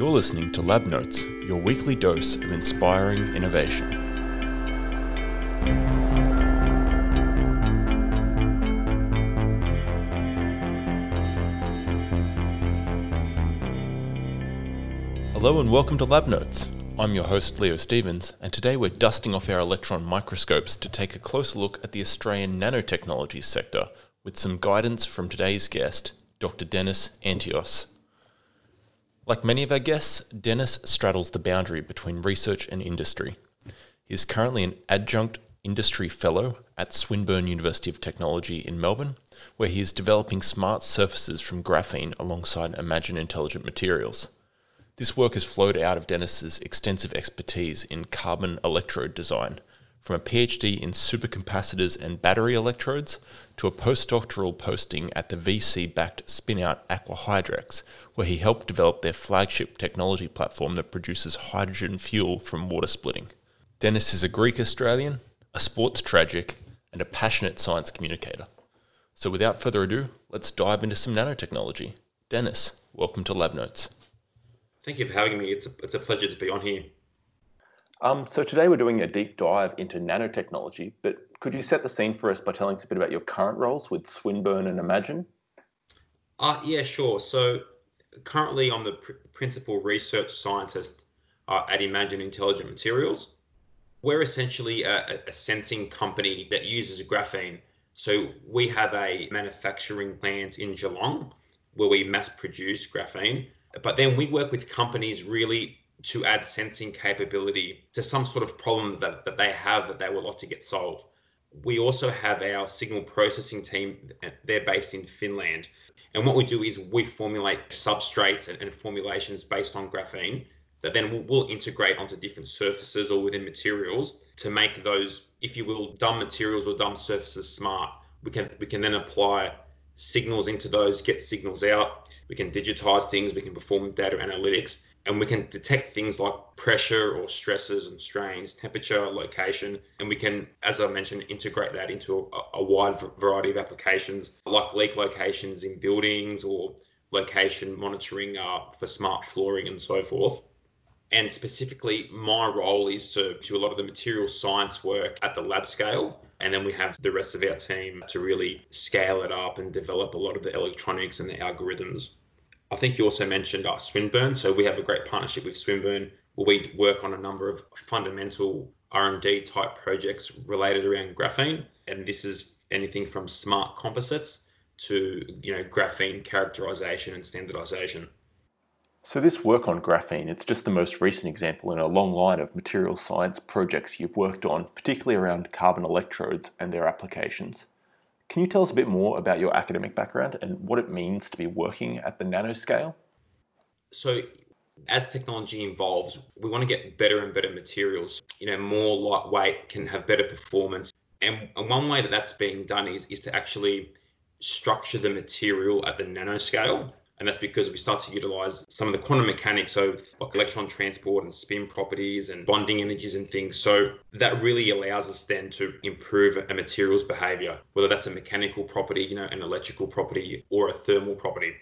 You're listening to Lab Notes, your weekly dose of inspiring innovation. Hello and welcome to Lab Notes. I'm your host, Leo Stevens, and today we're dusting off our electron microscopes to take a closer look at the Australian nanotechnology sector with some guidance from today's guest, Dr. Dennis Antiohos. Like many of our guests, Dennis straddles the boundary between research and industry. He is currently an adjunct industry fellow at Swinburne University of Technology in Melbourne, where he is developing smart surfaces from graphene alongside Imagine Intelligent Materials. This work has flowed out of Dennis's extensive expertise in carbon electrode design, from a PhD in supercapacitors and battery electrodes to a postdoctoral posting at the VC backed spinout Aquahydrex, where he helped develop their flagship technology platform that produces hydrogen fuel from water splitting. Dennis is a Greek Australian, a sports tragic, and a passionate science communicator. So without further ado, let's dive into some nanotechnology. Dennis, welcome to Lab Notes. Thank you for having me. It's a, it's a pleasure to be on here. Um, so today we're doing a deep dive into nanotechnology, but could you set the scene for us by telling us a bit about your current roles with Swinburne and Imagine? Uh, yeah, sure. So currently I'm the pr- principal research scientist uh, at Imagine Intelligent Materials. We're essentially a, a sensing company that uses graphene. So we have a manufacturing plant in Geelong where we mass produce graphene, but then we work with companies really to add sensing capability to some sort of problem that, that they have that they would like to get solved. We also have our signal processing team, they're based in Finland. And what we do is we formulate substrates and, and formulations based on graphene that then we'll, we'll integrate onto different surfaces or within materials to make those, if you will, dumb materials or dumb surfaces smart. We can we can then apply signals into those, get signals out. We can digitize things, we can perform data analytics, and we can detect things like pressure or stresses and strains, temperature, location, and we can, as I mentioned, integrate that into a, a wide variety of applications like leak locations in buildings or location monitoring uh, for smart flooring and so forth. And specifically, my role is to do a lot of the material science work at the lab scale. And then we have the rest of our team to really scale it up and develop a lot of the electronics and the algorithms. I think you also mentioned uh, Swinburne. So we have a great partnership with Swinburne where we work on a number of fundamental R&D type projects related around graphene. And this is anything from smart composites to you know graphene characterization and standardization. So this work on graphene, it's just the most recent example in a long line of material science projects you've worked on, particularly around carbon electrodes and their applications. Can you tell us a bit more about your academic background and what it means to be working at the nanoscale? So as technology evolves, we want to get better and better materials. You know, more lightweight can have better performance. And, one way that that's being done is, is to actually structure the material at the nanoscale. And that's because we start to utilize some of the quantum mechanics of like electron transport and spin properties and bonding energies and things. So that really allows us then to improve a material's behavior, whether that's a mechanical property, you know, an electrical property or a thermal property.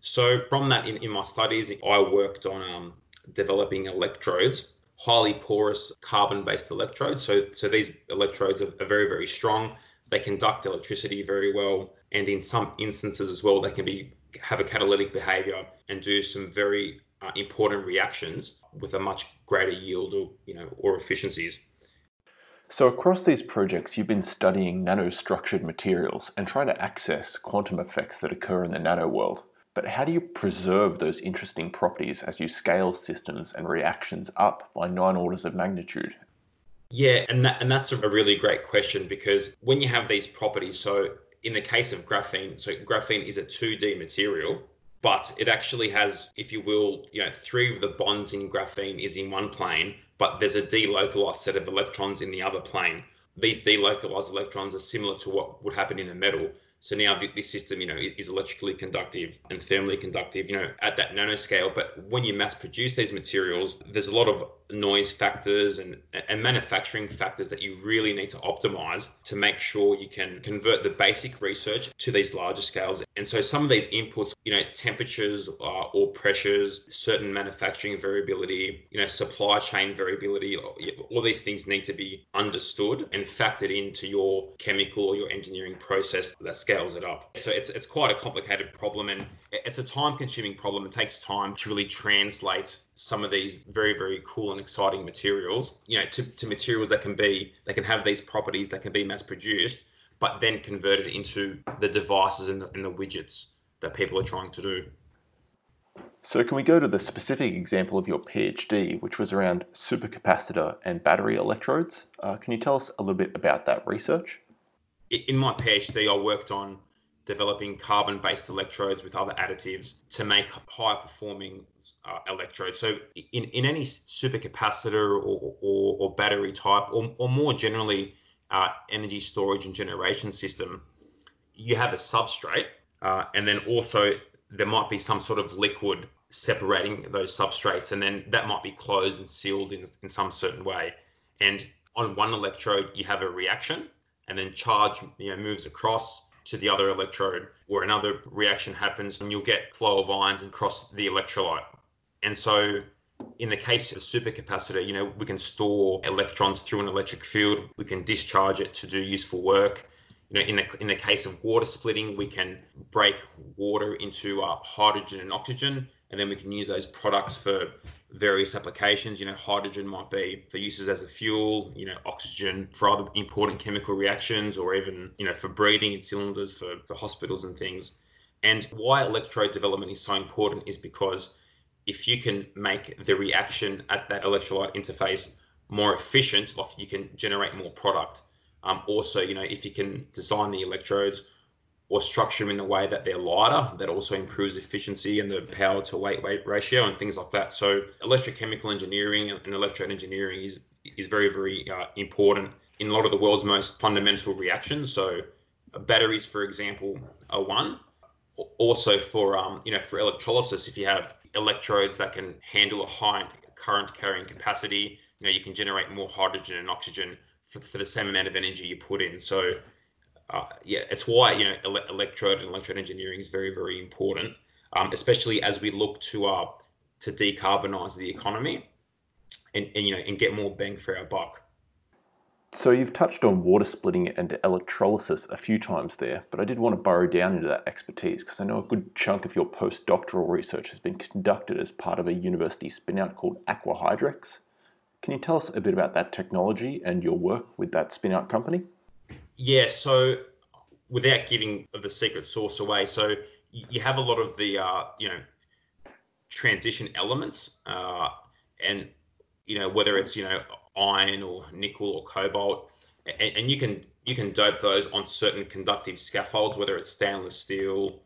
So from that in, in my studies, I worked on um, developing electrodes, highly porous carbon-based electrodes. So, so these electrodes are, are very, very strong. They conduct electricity very well, and in some instances as well, they can be have a catalytic behavior and do some very uh, important reactions with a much greater yield or you know or efficiencies. So across these projects, you've been studying nanostructured materials and trying to access quantum effects that occur in the nano world. But how do you preserve those interesting properties as you scale systems and reactions up by nine orders of magnitude? Yeah, and that, and that's a really great question because when you have these properties, so in the case of graphene, so graphene is a 2D material, but it actually has, if you will, you know, three of the bonds in graphene is in one plane, but there's a delocalized set of electrons in the other plane. These delocalized electrons are similar to what would happen in a metal. So now this system, you know, is electrically conductive and thermally conductive, you know, at that nanoscale. But when you mass produce these materials, there's a lot of noise factors and, and manufacturing factors that you really need to optimize to make sure you can convert the basic research to these larger scales. And so some of these inputs, you know, temperatures uh, or pressures, certain manufacturing variability, you know, supply chain variability, all these things need to be understood and factored into your chemical or your engineering process that scales it up. So it's, it's quite a complicated problem and it's a time consuming problem. It takes time to really translate some of these very very cool and exciting materials you know to, to materials that can be they can have these properties that can be mass produced but then converted into the devices and the, and the widgets that people are trying to do so can we go to the specific example of your phd which was around supercapacitor and battery electrodes uh, can you tell us a little bit about that research in my phd i worked on developing carbon based electrodes with other additives to make high performing uh, electrodes. So, in, in any supercapacitor or, or, or battery type, or, or more generally, uh, energy storage and generation system, you have a substrate, uh, and then also there might be some sort of liquid separating those substrates, and then that might be closed and sealed in, in some certain way. And on one electrode, you have a reaction, and then charge you know, moves across to the other electrode where another reaction happens and you'll get flow of ions across the electrolyte. And so in the case of a supercapacitor, you know, we can store electrons through an electric field, we can discharge it to do useful work. You know, in the in the case of water splitting, we can break water into uh, hydrogen and oxygen, and then we can use those products for various applications. You know, hydrogen might be for uses as a fuel, you know, oxygen for other important chemical reactions, or even, you know, for breathing in cylinders for, for hospitals and things. And why electrode development is so important is because if you can make the reaction at that electrolyte interface more efficient, like you can generate more product. Um, also, you know, if you can design the electrodes or structure them in the way that they're lighter. That also improves efficiency and the power to weight weight ratio and things like that. So electrochemical engineering and electrode engineering is is very very uh, important in a lot of the world's most fundamental reactions. So batteries, for example, are one. Also for um, you know for electrolysis, if you have electrodes that can handle a high current carrying capacity, you know you can generate more hydrogen and oxygen for, for the same amount of energy you put in. So uh, yeah, it's why you know ele- electrode and electrode engineering is very very important, um, especially as we look to uh, to decarbonize the economy, and, and you know and get more bang for our buck. So you've touched on water splitting and electrolysis a few times there, but I did want to burrow down into that expertise because I know a good chunk of your postdoctoral research has been conducted as part of a university spinout called Aquahydrex. Can you tell us a bit about that technology and your work with that spinout company? Yeah, so without giving the secret source away, so you have a lot of the uh, you know transition elements, uh, and you know whether it's you know iron or nickel or cobalt, and, and, you can you can dope those on certain conductive scaffolds, whether it's stainless steel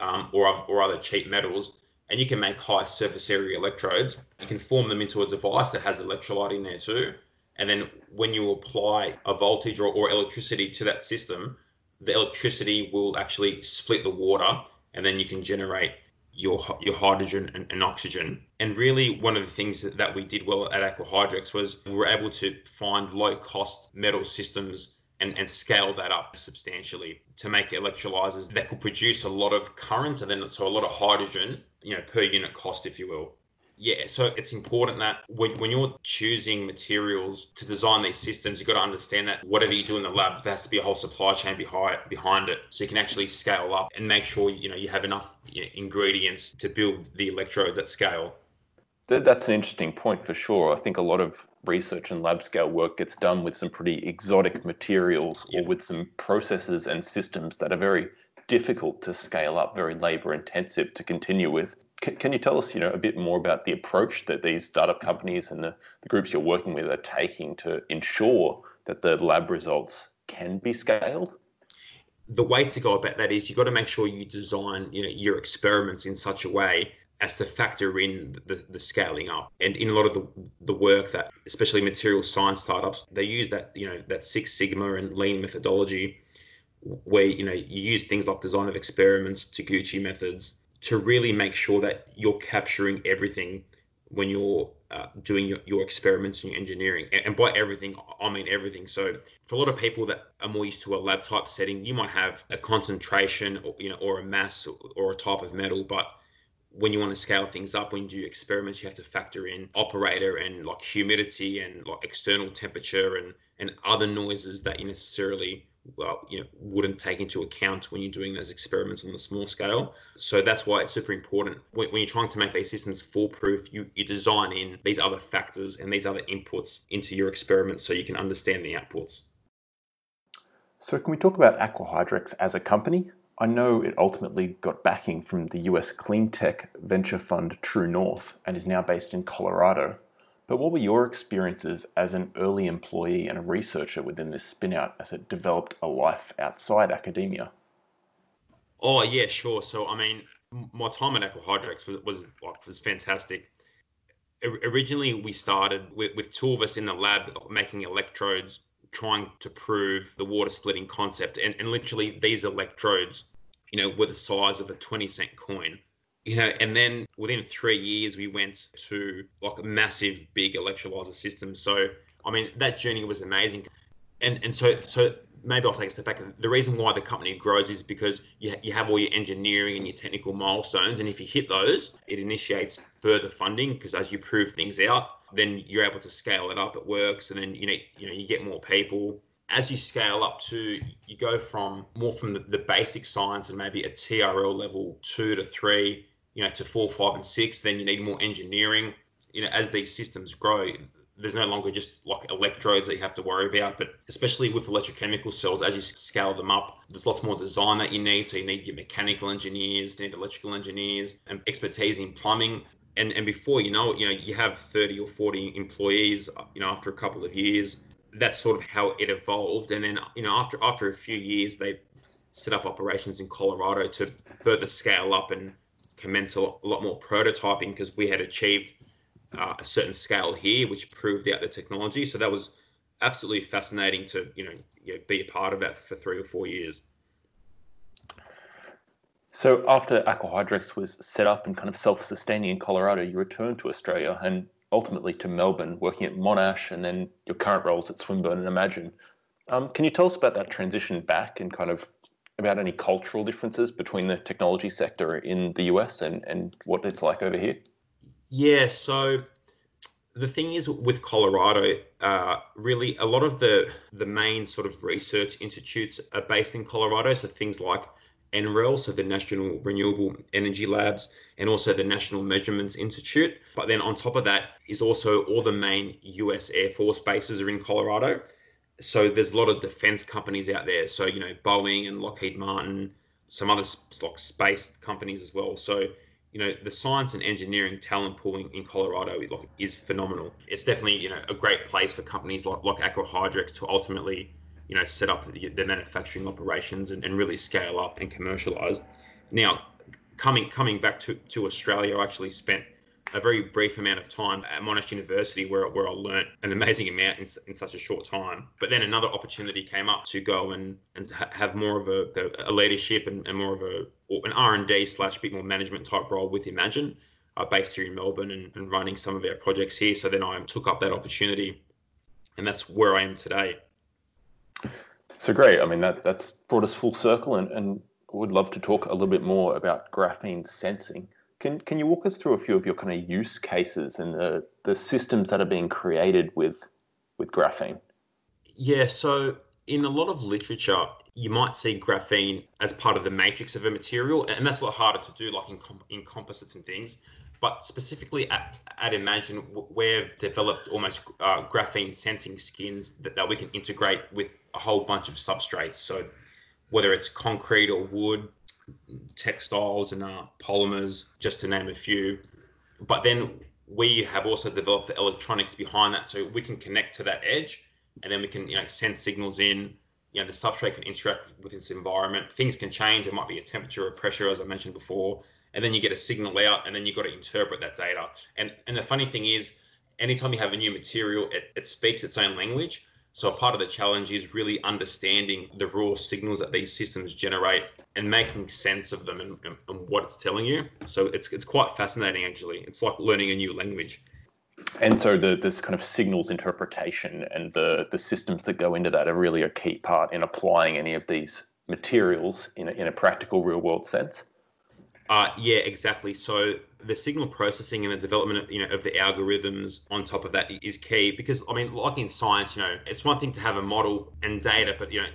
um, or or other cheap metals, and you can make high surface area electrodes. You can form them into a device that has electrolyte in there too, and then when you apply a voltage or, or electricity to that system, the electricity will actually split the water and then you can generate your your hydrogen and, and, oxygen. And really, one of the things that, we did well at Aquahydrex was we were able to find low cost metal systems and, and scale that up substantially to make electrolyzers that could produce a lot of current and then so a lot of hydrogen, you know, per unit cost, if you will yeah, so it's important that when, when you're choosing materials to design these systems, you've got to understand that whatever you do in the lab, there has to be a whole supply chain behind behind it, so you can actually scale up and make sure you know you have enough you know, ingredients to build the electrodes at scale. That's an interesting point for sure. I think a lot of research and lab scale work gets done with some pretty exotic materials or with some processes and systems that are very difficult to scale up, very labor intensive to continue with. Can, you tell us, you know, a bit more about the approach that these startup companies and the, the groups you're working with are taking to ensure that the lab results can be scaled? The way to go about that is you've got to make sure you design, you know, your experiments in such a way as to factor in the, the scaling up. And in a lot of the, the work that, especially material science startups, they use that, you know, that Six Sigma and lean methodology where, you know, you use things like design of experiments, Taguchi methods, to really make sure that you're capturing everything when you're uh, doing your, your experiments and your engineering. And, and, by everything, I mean everything. So for a lot of people that are more used to a lab type setting, you might have a concentration, or, you know, or a mass or, or a type of metal, but when you want to scale things up, when you do experiments, you have to factor in operator and like humidity and like external temperature and and other noises that you necessarily well, you know, wouldn't take into account when you're doing those experiments on the small scale. So that's why it's super important when, when you're trying to make these systems foolproof. You, you design in these other factors and these other inputs into your experiments so you can understand the outputs. So, can we talk about Aqua as a company? I know it ultimately got backing from the US clean tech venture fund True North and is now based in Colorado. But what were your experiences as an early employee and a researcher within this spinout as it developed a life outside academia? Oh yeah, sure. So I mean, my time at Aquahydrex was was was fantastic. Originally, we started with, with two of us in the lab making electrodes, trying to prove the water splitting concept. And, and literally, these electrodes, you know, were the size of a 20 cent coin you know, and then within three years, we went to like a massive, big electrolyzer system. So, I mean, that journey was amazing. And and so so maybe I'll take a step back. The reason why the company grows is because you, you have all your engineering and your technical milestones, and if you hit those, it initiates further funding because as you prove things out, then you're able to scale it up. It works, and then you know you know you get more people. As you scale up to, you go from more from the, the basic science and maybe a TRL level two to three you know, to four, five, and six, then you need more engineering. You know, as these systems grow, there's no longer just like electrodes that you have to worry about, but especially with electrochemical cells, as you scale them up, there's lots more design that you need. So you need your mechanical engineers, you need electrical engineers, and expertise in plumbing. And, and before you know it, you know, you have 30 or 40 employees, uh, you know, after a couple of years. That's sort of how it evolved. And then, you know, after after a few years, they set up operations in Colorado to further scale up and commence a lot, a lot more prototyping because we had achieved uh, a certain scale here, which proved out the technology. So that was absolutely fascinating to you know, you know be a part of that for three or four years. So after Aquahydrex was set up and kind of self-sustaining in Colorado, you returned to Australia and ultimately to Melbourne, working at Monash, and then your current roles at Swinburne and Imagine. Um, can you tell us about that transition back and kind of about any cultural differences between the technology sector in the US and, and what it's like over here? Yeah, so the thing is with Colorado, uh, really a lot of the the main sort of research institutes are based in Colorado. So things like NREL, so the National Renewable Energy Labs, and also the National Measurements Institute. But then on top of that is also all the main US Air Force bases are in Colorado so there's a lot of defense companies out there. So you know Boeing and Lockheed Martin, some other like space companies as well. So you know the science and engineering talent pool in, Colorado like, is phenomenal. It's definitely you know a great place for companies like like Aquahydrex to ultimately you know set up the, the manufacturing operations and, and really scale up and commercialize. Now coming coming back to, to Australia, I actually spent a very brief amount of time at Monash University where, where I learnt an amazing amount in, in such a short time. But then another opportunity came up to go and, and ha- have more of a, a leadership and, and, more of a an R&D slash bit more management type role with Imagine, uh, based here in Melbourne and, and running some of our projects here. So then I took up that opportunity and that's where I am today. So great. I mean, that, that's brought us full circle and, and would love to talk a little bit more about graphene sensing. Can can you walk us through a few of your kind of use cases and the, the systems that are being created with with graphene? Yeah, so in a lot of literature, you might see graphene as part of the matrix of a material, and that's a lot harder to do, like in, in composites and things. But specifically at, at Imagine, we've developed almost uh, graphene sensing skins that, that we can integrate with a whole bunch of substrates. So whether it's concrete or wood, textiles and uh, polymers, just to name a few. But then we have also developed the electronics behind that, so we can connect to that edge, and then we can you know send signals in. You know, the substrate can interact with its environment. Things can change. It might be a temperature or pressure, as I mentioned before, and then you get a signal out, and then you've got to interpret that data. And and the funny thing is, anytime you have a new material, it, it speaks its own language. So part of the challenge is really understanding the raw signals that these systems generate and making sense of them and, and, and what it's telling you. So it's it's quite fascinating actually. It's like learning a new language. And so the this kind of signals interpretation and the the systems that go into that are really a key part in applying any of these materials in a, in a practical real world sense. Uh, yeah, exactly. So the signal processing and the development, of, you know, of the algorithms on top of that is key because I mean, like in science, you know, it's one thing to have a model and data, but you know,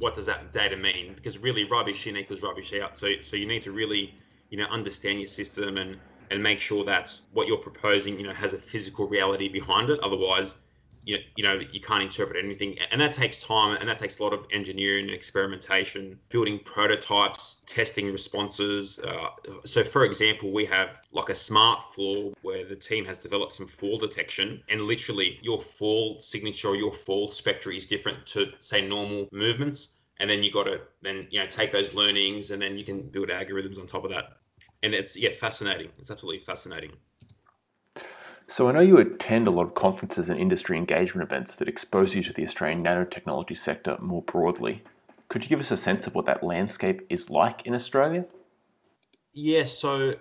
what does that data mean? Because really, rubbish in equals rubbish out. So, so you need to really, you know, understand your system and and make sure that what you're proposing, you know, has a physical reality behind it. Otherwise, you, you know you can't interpret anything and that takes time and that takes a lot of engineering and experimentation building prototypes testing responses uh, so for example we have like a smart floor where the team has developed some fall detection and literally your fall signature or your fall spectra is different to say normal movements and then you got to then you know take those learnings and then you can build algorithms on top of that. And it's yeah fascinating. It's absolutely fascinating so I know you attend a lot of conferences and industry engagement events that expose you to the Australian nanotechnology sector more broadly. Could you give us a sense of what that landscape is like in Australia? Yeah, so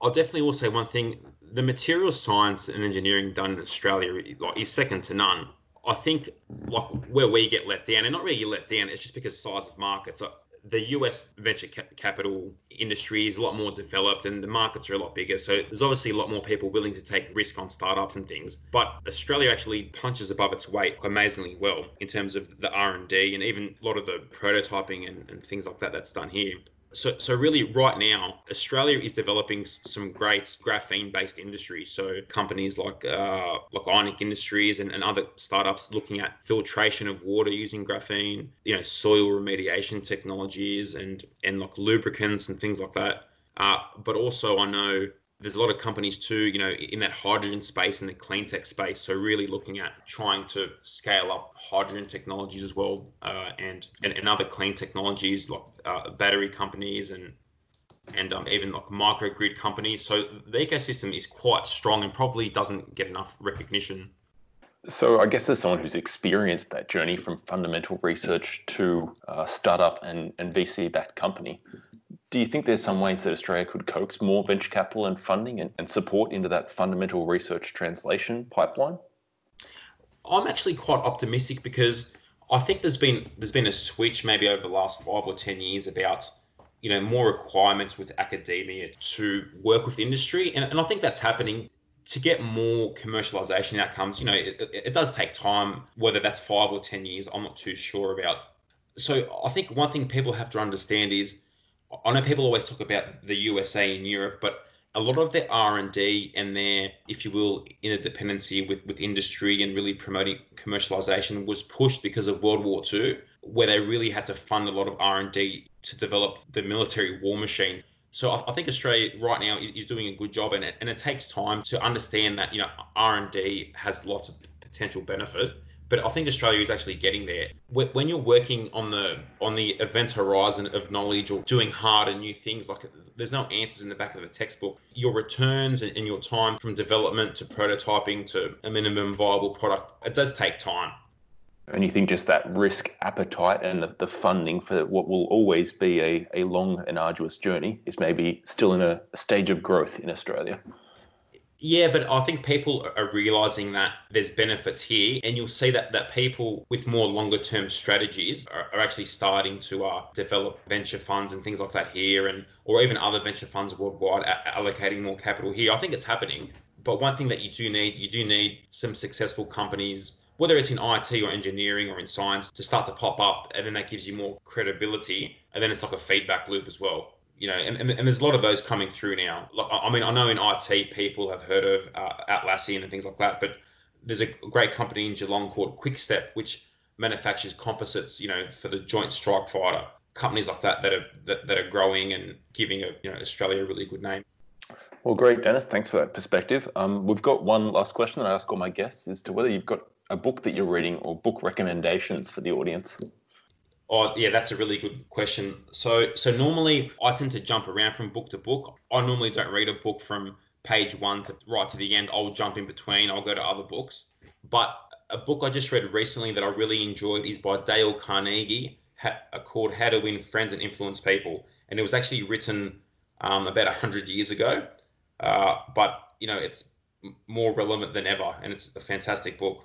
I'll definitely will say one thing: the material science and engineering done in Australia is second to none. I think like where we get let down, and not really let down, it's just because size of markets the US venture capital industry is a lot more developed and the markets are a lot bigger. So there's obviously a lot more people willing to take risk on startups and things. But Australia actually punches above its weight amazingly well in terms of the R&D and even a lot of the prototyping and, and things like that that's done here so, so really right now australia is developing some great graphene based industries. So companies like uh, like ionic industries and, and other startups looking at filtration of water using graphene you know soil remediation technologies and and like lubricants and things like that. Uh, but also i know there's a lot of companies too, you know, in that hydrogen space and the clean tech space. So really looking at trying to scale up hydrogen technologies as well, uh, and, and, and other clean technologies like uh, battery companies and and um, even like microgrid companies. So the ecosystem is quite strong and probably doesn't get enough recognition. So I guess as someone who's experienced that journey from fundamental research to uh, startup and, and VC-backed company, do you think there's some ways that Australia could coax more venture capital and funding and, and support into that fundamental research translation pipeline? I'm actually quite optimistic because I think there's been there's been a switch maybe over the last five or ten years about you know more requirements with academia to work with industry, and, and I think that's happening to get more commercialization outcomes. You know, it, it does take time, whether that's five or ten years. I'm not too sure about. So I think one thing people have to understand is I know people always talk about the USA and Europe, but a lot of their R&D and their, if you will, interdependency with, with industry and really promoting commercialization was pushed because of World War II, where they really had to fund a lot of R&D to develop the military war machine. So I, I think Australia right now is, is, doing a good job it, and it takes time to understand that you know R&D has lots of potential benefit but I think Australia is actually getting there. When you're working on the on the event horizon of knowledge or doing hard and new things, like there's no answers in the back of a textbook. Your returns and, your time from development to prototyping to a minimum viable product, it does take time. And you think just that risk appetite and the, the funding for what will always be a, a long and arduous journey is maybe still in a stage of growth in Australia? Yeah, but I think people are realizing that there's benefits here, and you'll see that that people with more longer term strategies are, are actually starting to uh, develop venture funds and things like that here, and or even other venture funds worldwide allocating more capital here. I think it's happening. But one thing that you do need, you do need some successful companies whether it's in IT or engineering or in science, to start to pop up, and then that gives you more credibility, and then it's like a feedback loop as well you know, and, and, and, there's a lot of those coming through now. I mean, I know in IT people have heard of uh, Atlassian and things like that, but there's a great company in Geelong called Quickstep, which manufactures composites, you know, for the Joint Strike Fighter. Companies like that that are that, that are growing and giving a, you know Australia a really good name. Well, great, Dennis. Thanks for that perspective. Um, we've got one last question that I ask all my guests as to whether you've got a book that you're reading or book recommendations for the audience. Oh, yeah, that's a really good question. So, so normally I tend to jump around from book to book. I normally don't read a book from page one to right to the end. I'll jump in between. I'll go to other books. But a book I just read recently that I really enjoyed is by Dale Carnegie ha- called How to Win Friends and Influence People. And it was actually written um, about 100 years ago. Uh, but, you know, it's more relevant than ever. And it's a fantastic book.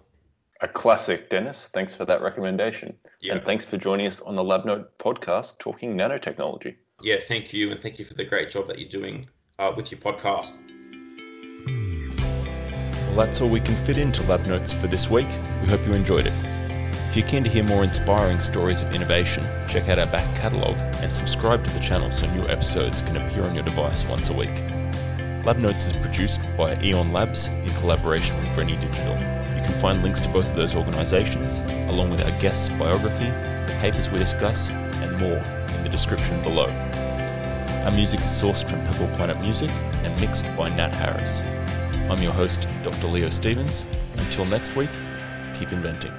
A classic, Dennis. Thanks for that recommendation. Yeah. And thanks for joining us on the LabNote podcast talking nanotechnology. Yeah, thank you. And thank you for the great job that you're doing uh, with your podcast. Well, that's all we can fit into Lab Notes for this week. We hope you enjoyed it. If you're keen to hear more inspiring stories of innovation, check out our back catalogue and subscribe to the channel so new episodes can appear on your device once a week. Lab Notes is produced by Eon Labs in collaboration with Rennie Digital. Find links to both of those organisations, along with our guest's biography, the papers we discuss, and more in the description below. Our music is sourced from Pebble Planet Music and mixed by Nat Harris. I'm your host, Dr. Leo Stevens. Until next week, keep inventing.